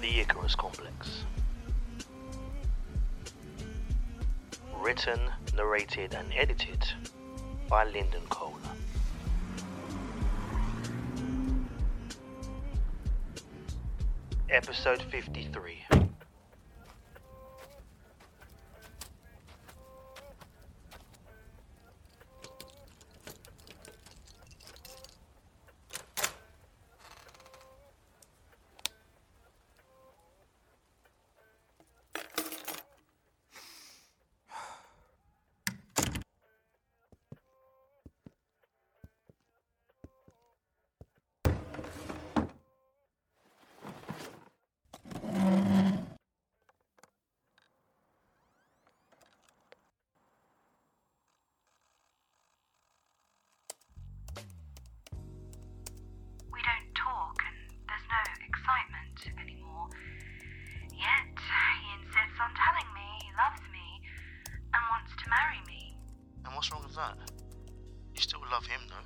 The Icarus Complex. Written, narrated, and edited by Lyndon Kohler. Episode 53. Love him, though?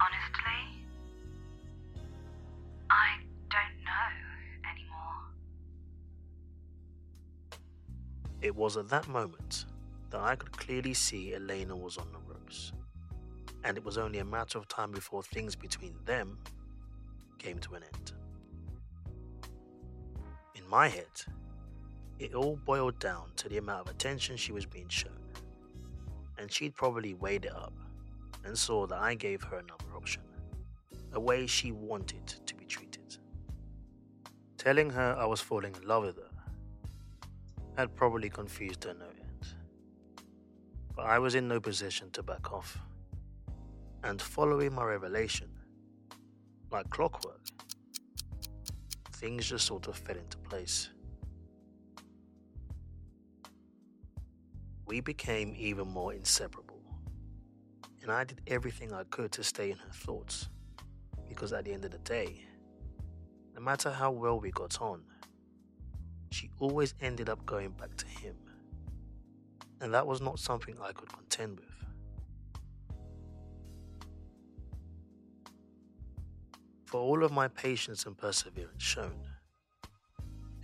Honestly, I don't know anymore. It was at that moment that I could clearly see Elena was on the ropes. And it was only a matter of time before things between them came to an end. In my head, it all boiled down to the amount of attention she was being shown. And she'd probably weighed it up and saw that I gave her another option, a way she wanted to be treated. Telling her I was falling in love with her had probably confused her no end. But I was in no position to back off. And following my revelation, like clockwork, things just sort of fell into place. We became even more inseparable, and I did everything I could to stay in her thoughts, because at the end of the day, no matter how well we got on, she always ended up going back to him. And that was not something I could contend with. For all of my patience and perseverance shown,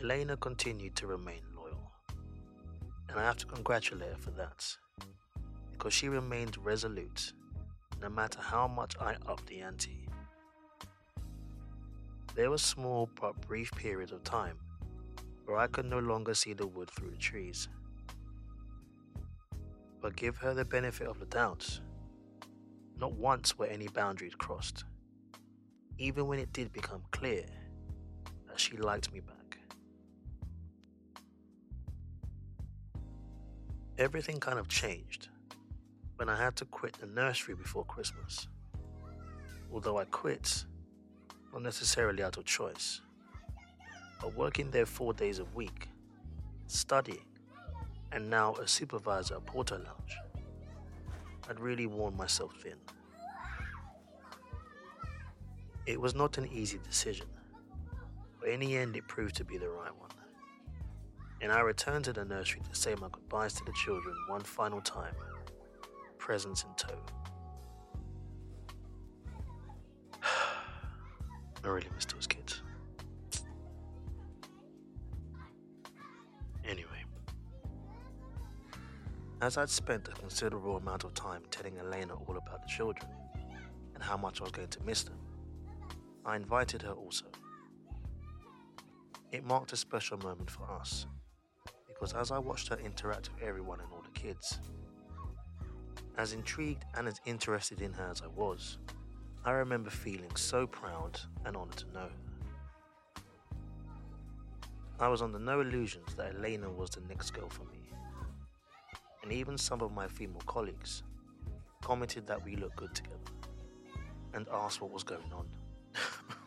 Elena continued to remain. And I have to congratulate her for that, because she remained resolute no matter how much I upped the ante. There were small but brief periods of time where I could no longer see the wood through the trees. But give her the benefit of the doubt. Not once were any boundaries crossed, even when it did become clear that she liked me back. Everything kind of changed when I had to quit the nursery before Christmas. Although I quit, not necessarily out of choice but working there four days a week, studying, and now a supervisor at Porter Lounge, I'd really worn myself thin. It was not an easy decision, but in the end, it proved to be the right one. And I returned to the nursery to say my goodbyes to the children one final time, presents in tow. I really miss those kids. Anyway, as I'd spent a considerable amount of time telling Elena all about the children and how much I was going to miss them, I invited her also. It marked a special moment for us because as I watched her interact with everyone and all the kids, as intrigued and as interested in her as I was, I remember feeling so proud and honored to know her. I was under no illusions that Elena was the next girl for me. And even some of my female colleagues commented that we looked good together and asked what was going on.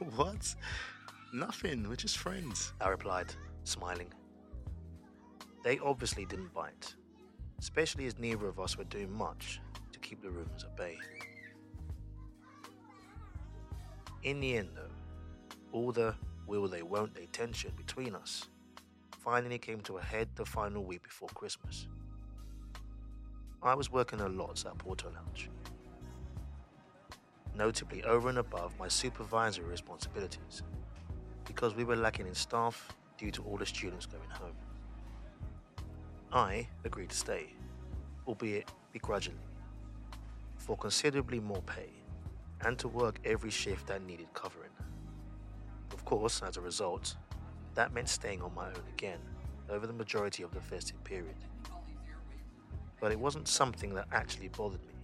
what? Nothing. We're just friends. I replied, smiling. They obviously didn't bite, especially as neither of us were doing much to keep the rumors at bay. In the end, though, all the will they won't they tension between us finally came to a head the final week before Christmas. I was working a lot at Porto Lounge, notably over and above my supervisory responsibilities, because we were lacking in staff due to all the students going home. I agreed to stay, albeit begrudgingly, for considerably more pay and to work every shift that needed covering. Of course, as a result, that meant staying on my own again over the majority of the festive period. But it wasn't something that actually bothered me,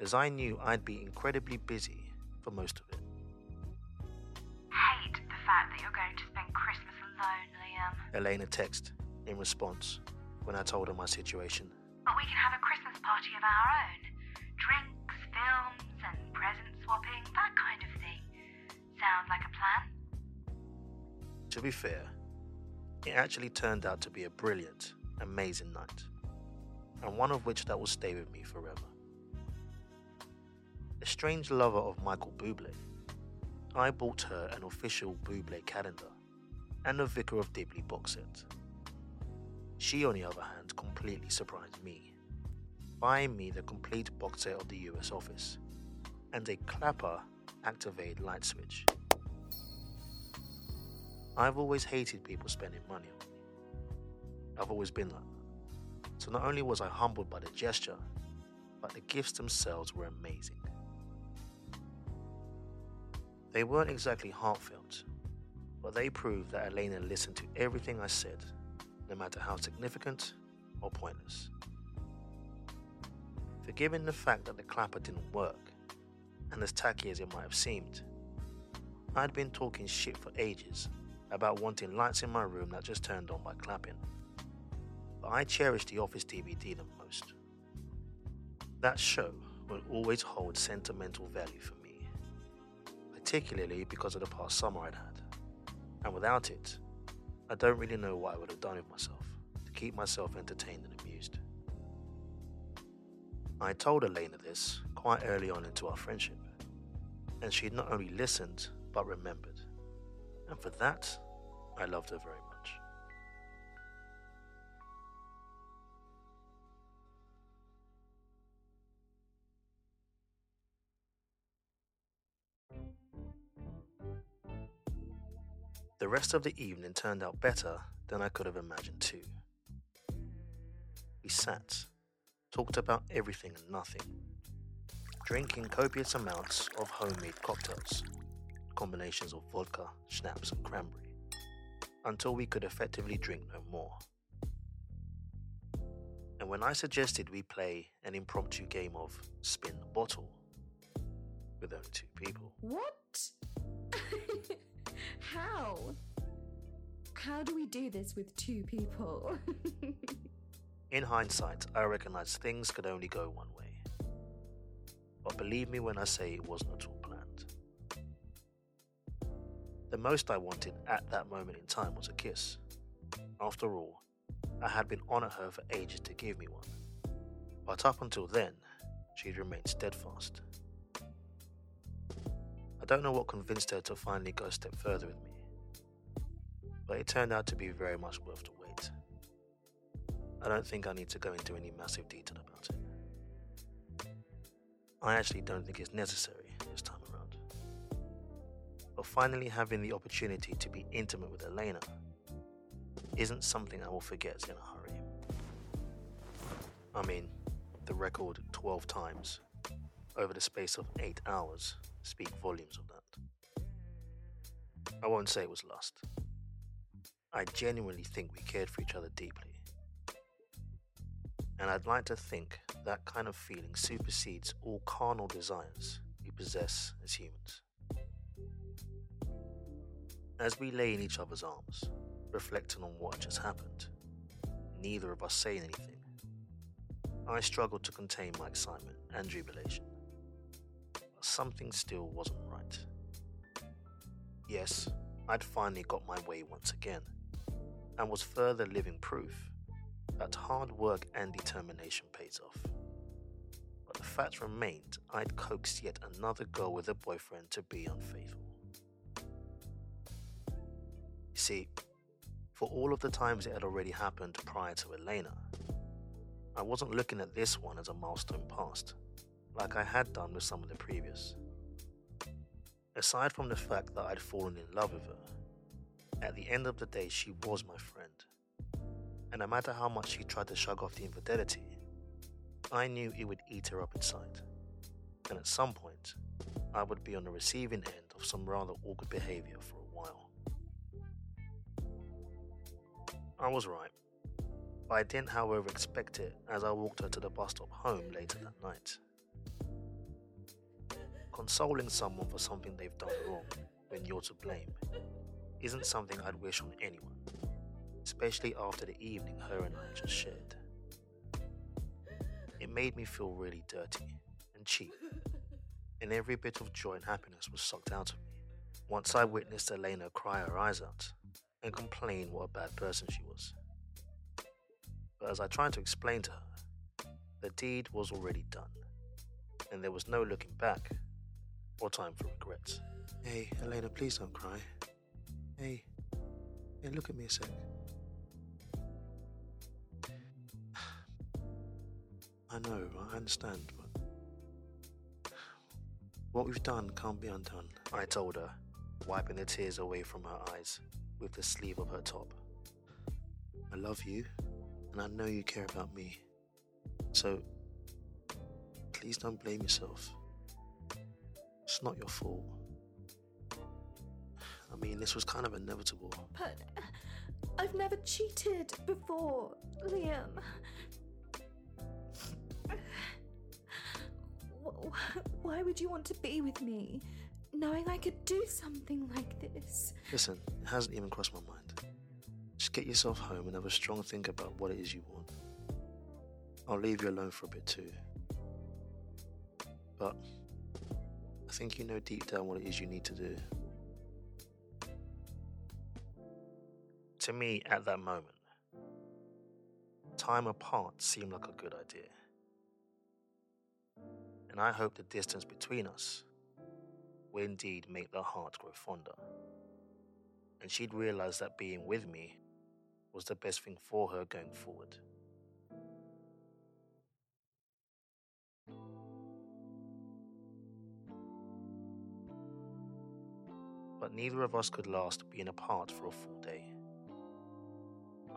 as I knew I'd be incredibly busy for most of it. Hate the fact that you're going to spend Christmas alone, Liam. Elena texted in response when I told her my situation. But we can have a Christmas party of our own. Drinks, films, and present swapping, that kind of thing. Sounds like a plan? To be fair, it actually turned out to be a brilliant, amazing night, and one of which that will stay with me forever. A strange lover of Michael Bublé, I bought her an official Bublé calendar and a Vicar of Dibley box set. She, on the other hand, completely surprised me, buying me the complete box set of the US office and a clapper activated light switch. I've always hated people spending money on me. I've always been like that. So not only was I humbled by the gesture, but the gifts themselves were amazing. They weren't exactly heartfelt, but they proved that Elena listened to everything I said, no matter how significant or pointless. Forgiven the fact that the clapper didn't work, and as tacky as it might have seemed, I'd been talking shit for ages about wanting lights in my room that just turned on by clapping. But I cherished the Office DVD the most. That show will always hold sentimental value for me, particularly because of the past summer I'd had. And without it, I don't really know what I would have done with myself to keep myself entertained and amused. I told Elena this quite early on into our friendship, and she'd not only listened but remembered. And for that, I loved her very much. Rest of the evening turned out better than I could have imagined, too. We sat, talked about everything and nothing, drinking copious amounts of homemade cocktails, combinations of vodka, schnapps, and cranberry, until we could effectively drink no more. And when I suggested we play an impromptu game of spin the bottle with only two people, What? How? Do we do this with two people? in hindsight, I recognize things could only go one way. But believe me when I say it wasn't at all planned. The most I wanted at that moment in time was a kiss. After all, I had been on at her for ages to give me one. But up until then, she'd remained steadfast. I don't know what convinced her to finally go a step further with me, but it turned out to be very much worth the wait. I don't think I need to go into any massive detail about it. I actually don't think it's necessary this time around. But finally having the opportunity to be intimate with Elena isn't something I will forget in a hurry. I mean, the record 12 times over the space of 8 hours speak volumes of that. I won't say it was lust. I genuinely think we cared for each other deeply. And I'd like to think that kind of feeling supersedes all carnal desires we possess as humans. As we lay in each other's arms, reflecting on what just happened, neither of us saying anything, I struggled to contain my excitement and jubilation. But something still wasn't right. Yes, I'd finally got my way once again, and was further living proof that hard work and determination pays off. But the fact remained I'd coaxed yet another girl with a boyfriend to be unfaithful. You see, for all of the times it had already happened prior to Elena, I wasn't looking at this one as a milestone past, like I had done with some of the previous. Aside from the fact that I'd fallen in love with her, at the end of the day, she was my friend. And no matter how much she tried to shrug off the infidelity, I knew it would eat her up inside. And at some point, I would be on the receiving end of some rather awkward behavior for a while. I was right, but I didn't, however, expect it as I walked her to the bus stop home later that night. Consoling someone for something they've done wrong when you're to blame isn't something I'd wish on anyone, especially after the evening her and I just shared. It made me feel really dirty and cheap, and every bit of joy and happiness was sucked out of me once I witnessed Elena cry her eyes out and complain what a bad person she was. But as I tried to explain to her, the deed was already done, and there was no looking back or time for regrets. Hey, Elena, please don't cry. Hey, hey, look at me a sec. I know, I understand, but what we've done can't be undone, I told her, wiping the tears away from her eyes with the sleeve of her top. I love you, and I know you care about me. So, please don't blame yourself. It's not your fault. Mean, this was kind of inevitable. But uh, I've never cheated before, Liam. Why would you want to be with me, knowing I could do something like this? Listen, it hasn't even crossed my mind. Just get yourself home and have a strong think about what it is you want. I'll leave you alone for a bit too. But I think you know deep down what it is you need to do. To me, at that moment, time apart seemed like a good idea. And I hope the distance between us will indeed make the heart grow fonder. And she'd realize that being with me was the best thing for her going forward. But neither of us could last being apart for a full day.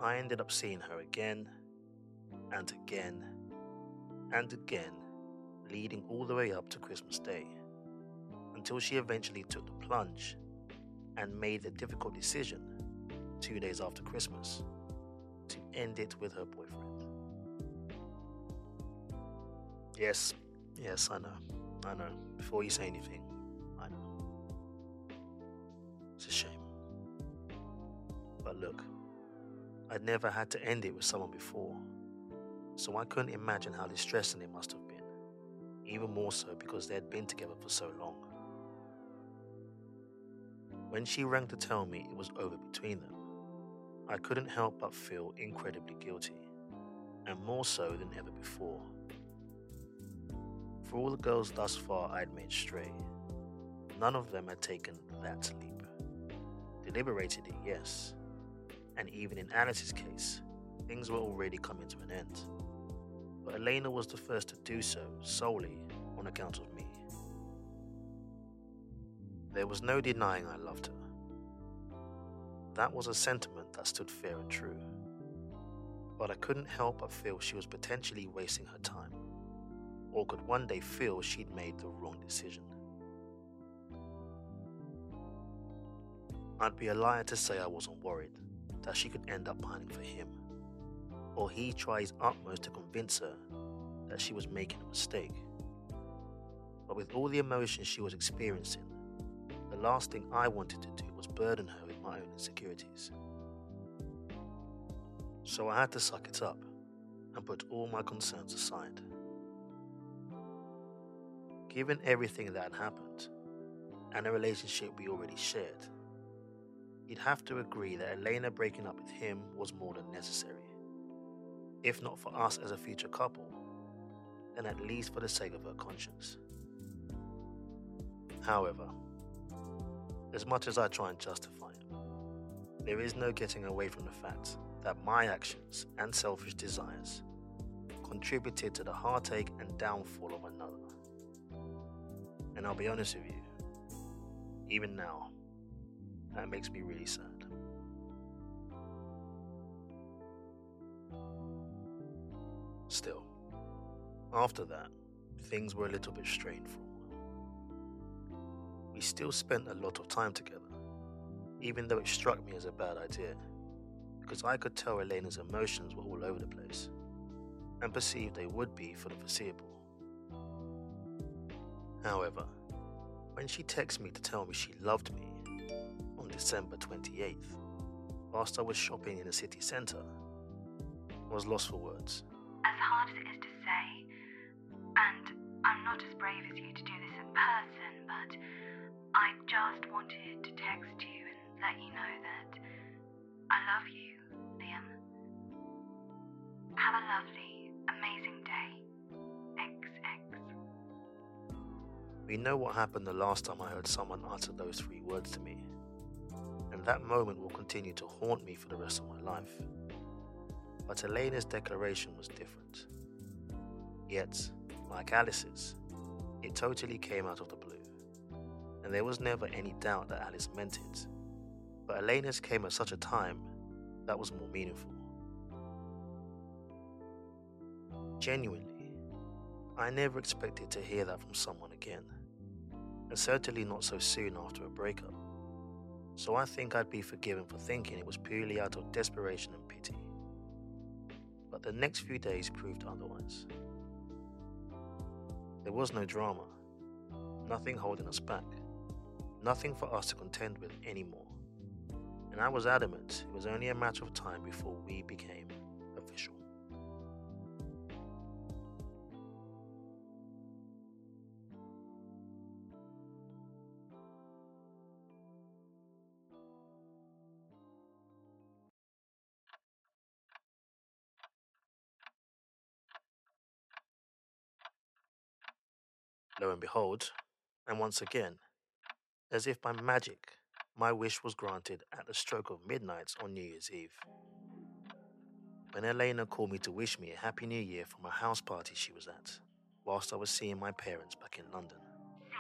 I ended up seeing her again and again and again, leading all the way up to Christmas Day, until she eventually took the plunge and made the difficult decision, two days after Christmas, to end it with her boyfriend. Yes, yes, I know, I know. Before you say anything, I know. It's a shame. But look, I'd never had to end it with someone before, so I couldn't imagine how distressing it must have been, even more so because they had been together for so long. When she rang to tell me it was over between them, I couldn't help but feel incredibly guilty, and more so than ever before. For all the girls thus far I'd made stray, none of them had taken that leap. Deliberated it, yes, and even in Alice's case, things were already coming to an end. But Elena was the first to do so solely on account of me. There was no denying I loved her. That was a sentiment that stood fair and true. But I couldn't help but feel she was potentially wasting her time, or could one day feel she'd made the wrong decision. I'd be a liar to say I wasn't worried that she could end up pining for him, or he tries utmost to convince her that she was making a mistake. But with all the emotions she was experiencing, the last thing I wanted to do was burden her with my own insecurities. So I had to suck it up and put all my concerns aside. Given everything that had happened and the relationship we already shared, you'd have to agree that Elena breaking up with him was more than necessary. If not for us as a future couple, then at least for the sake of her conscience. However, as much as I try and justify it, there is no getting away from the fact that my actions and selfish desires contributed to the heartache and downfall of another. And I'll be honest with you, even now, that makes me really sad. Still, after that, things were a little bit strained for a while. We still spent a lot of time together, even though it struck me as a bad idea, because I could tell Elena's emotions were all over the place, and perceived they would be for the foreseeable. However, when she texted me to tell me she loved me December 28th, whilst I was shopping in the city centre, I was lost for words. As hard as it is to say, and I'm not as brave as you to do this in person, but I just wanted to text you and let you know that I love you, Liam. Have a lovely, amazing day. XX. We know what happened the last time I heard someone utter those three words to me, and that moment will continue to haunt me for the rest of my life. But Elena's declaration was different. Yet, like Alice's, it totally came out of the blue, and there was never any doubt that Alice meant it. But Elena's came at such a time that was more meaningful. Genuinely, I never expected to hear that from someone again, and certainly not so soon after a breakup. So I think I'd be forgiven for thinking it was purely out of desperation and pity. But the next few days proved otherwise. There was no drama, nothing holding us back, nothing for us to contend with anymore. And I was adamant it was only a matter of time before we became Lo and behold, and once again, as if by magic, my wish was granted at the stroke of midnight on New Year's Eve. When Elena called me to wish me a Happy New Year from a house party she was at, whilst I was seeing my parents back in London, See,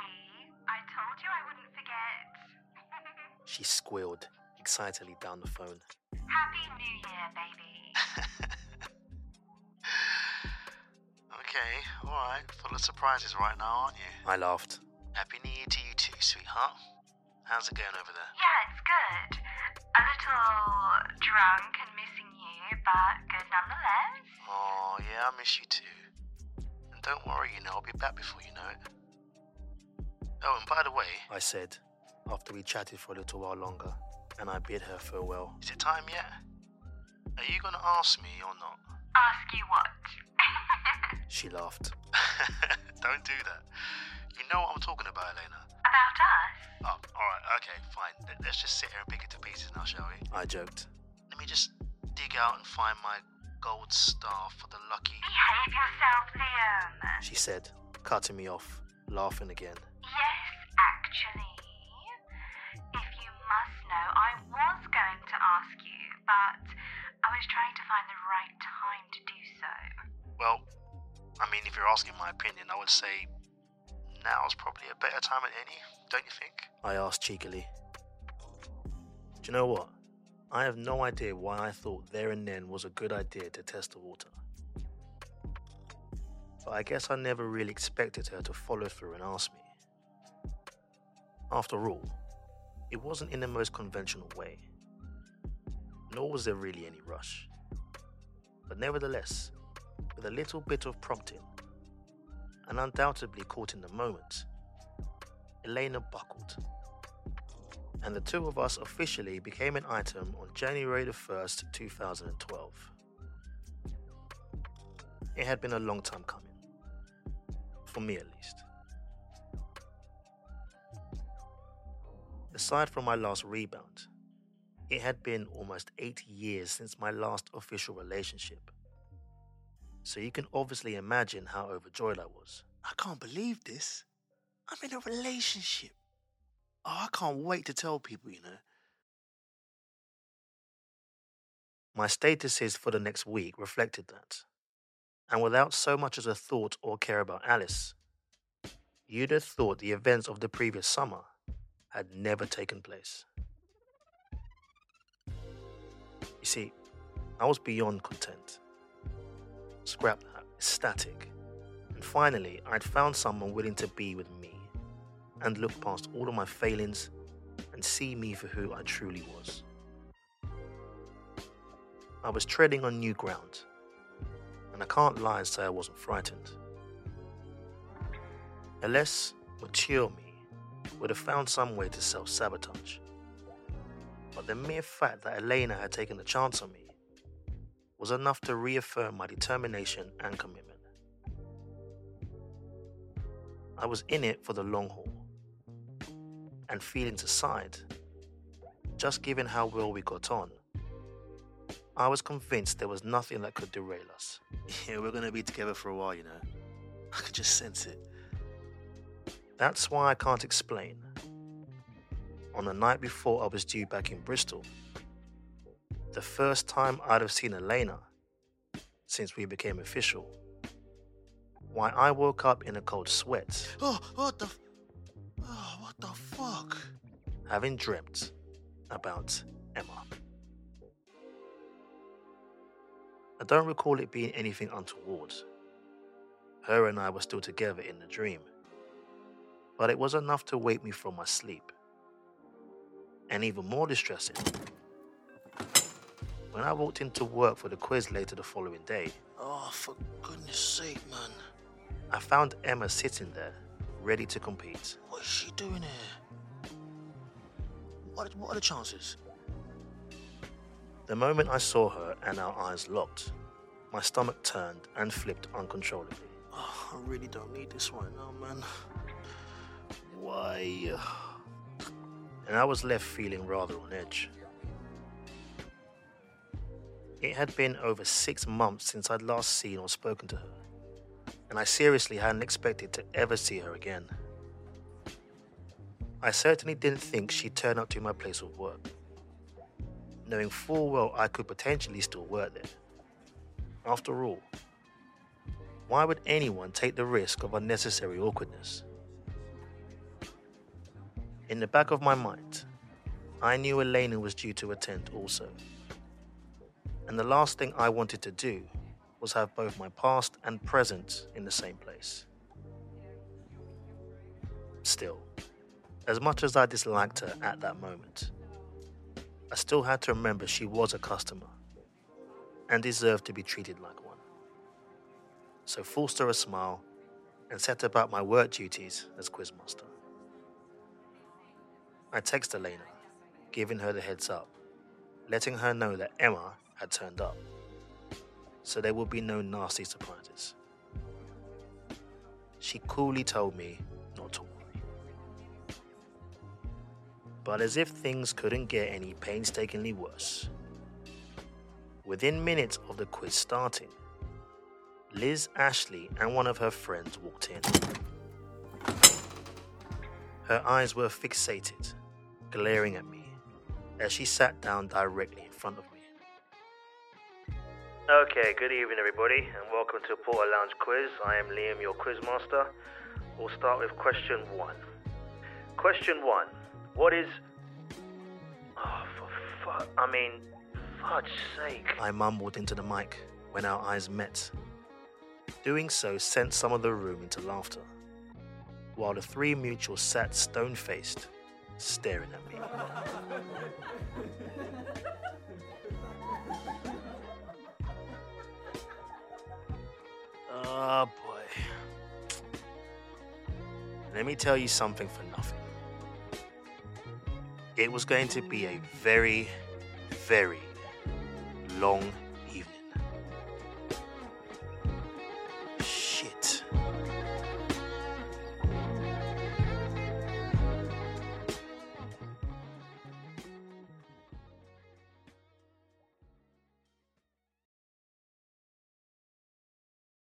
I told you I wouldn't forget. she squealed excitedly down the phone. Happy New Year, baby. Okay, alright. Full of surprises right now, aren't you? I laughed. Happy New Year to you too, sweetheart. How's it going over there? Yeah, it's good. A little drunk and missing you, but good nonetheless. Oh, yeah, I miss you too. And don't worry, you know, I'll be back before you know it. Oh, and by the way, I said, after we chatted for a little while longer, and I bid her farewell. is it time yet? Are you gonna ask me or not? Ask you what? She laughed. don't do that. You know what I'm talking about, Elena. About us? Oh, alright, okay, fine. Let- Let's just sit here and pick it to pieces now, shall we? I joked. Let me just dig out and find my gold star for the lucky. Behave yourself, Liam. She said, cutting me off, laughing again. Yes, actually. If you must know, I was going to ask you, but I was trying to find the right time to do so. Well, I mean, if you're asking my opinion, I would say now's probably a better time than any, don't you think? I asked cheekily. Do you know what? I have no idea why I thought there and then was a good idea to test the water. But I guess I never really expected her to follow through and ask me. After all, it wasn't in the most conventional way, nor was there really any rush. But nevertheless, with a little bit of prompting, and undoubtedly caught in the moment, Elena buckled. And the two of us officially became an item on January the 1st, 2012. It had been a long time coming. For me, at least. Aside from my last rebound, it had been almost eight years since my last official relationship. So you can obviously imagine how overjoyed I was. I can't believe this. I'm in a relationship. Oh, I can't wait to tell people, you know. My statuses for the next week reflected that. and without so much as a thought or care about Alice, you'd have thought the events of the previous summer had never taken place. You see, I was beyond content. Scrap that, ecstatic. And finally, I'd found someone willing to be with me and look past all of my failings and see me for who I truly was. I was treading on new ground, and I can't lie and say I wasn't frightened. A less mature me would have found some way to self sabotage. But the mere fact that Elena had taken a chance on me was enough to reaffirm my determination and commitment. I was in it for the long haul, and feelings aside, just given how well we got on, I was convinced there was nothing that could derail us. Yeah, we're gonna be together for a while, you know. I could just sense it. That's why I can't explain. On the night before I was due back in Bristol, the first time I'd have seen Elena since we became official, why I woke up in a cold sweat, Oh, what the? F- oh, what the fuck? having dreamt about Emma. I don't recall it being anything untoward. Her and I were still together in the dream, but it was enough to wake me from my sleep. And even more distressing, when I walked into work for the quiz later the following day, Oh, for goodness sake, man. I found Emma sitting there, ready to compete. What is she doing here? What, what are the chances? The moment I saw her and our eyes locked, my stomach turned and flipped uncontrollably. Oh, I really don't need this right now, man. Why? and I was left feeling rather on edge. It had been over six months since I'd last seen or spoken to her, and I seriously hadn't expected to ever see her again. I certainly didn't think she'd turn up to my place of work, knowing full well I could potentially still work there. After all, why would anyone take the risk of unnecessary awkwardness? In the back of my mind, I knew Elena was due to attend also. And the last thing I wanted to do was have both my past and present in the same place. Still, as much as I disliked her at that moment, I still had to remember she was a customer and deserved to be treated like one. So forced her a smile and set about my work duties as quizmaster. I texted Elena, giving her the heads up, letting her know that Emma had turned up, so there would be no nasty surprises. She coolly told me not to worry. But as if things couldn't get any painstakingly worse, within minutes of the quiz starting, Liz Ashley and one of her friends walked in. Her eyes were fixated, glaring at me, as she sat down directly in front of me. Okay, good evening, everybody, and welcome to Porter Lounge Quiz. I am Liam, your quizmaster. We'll start with question one. Question one What is. Oh, for fuck. I mean, fudge sake. I mumbled into the mic when our eyes met. Doing so sent some of the room into laughter, while the three mutuals sat stone faced, staring at me. Oh boy. Let me tell you something for nothing. It was going to be a very, very long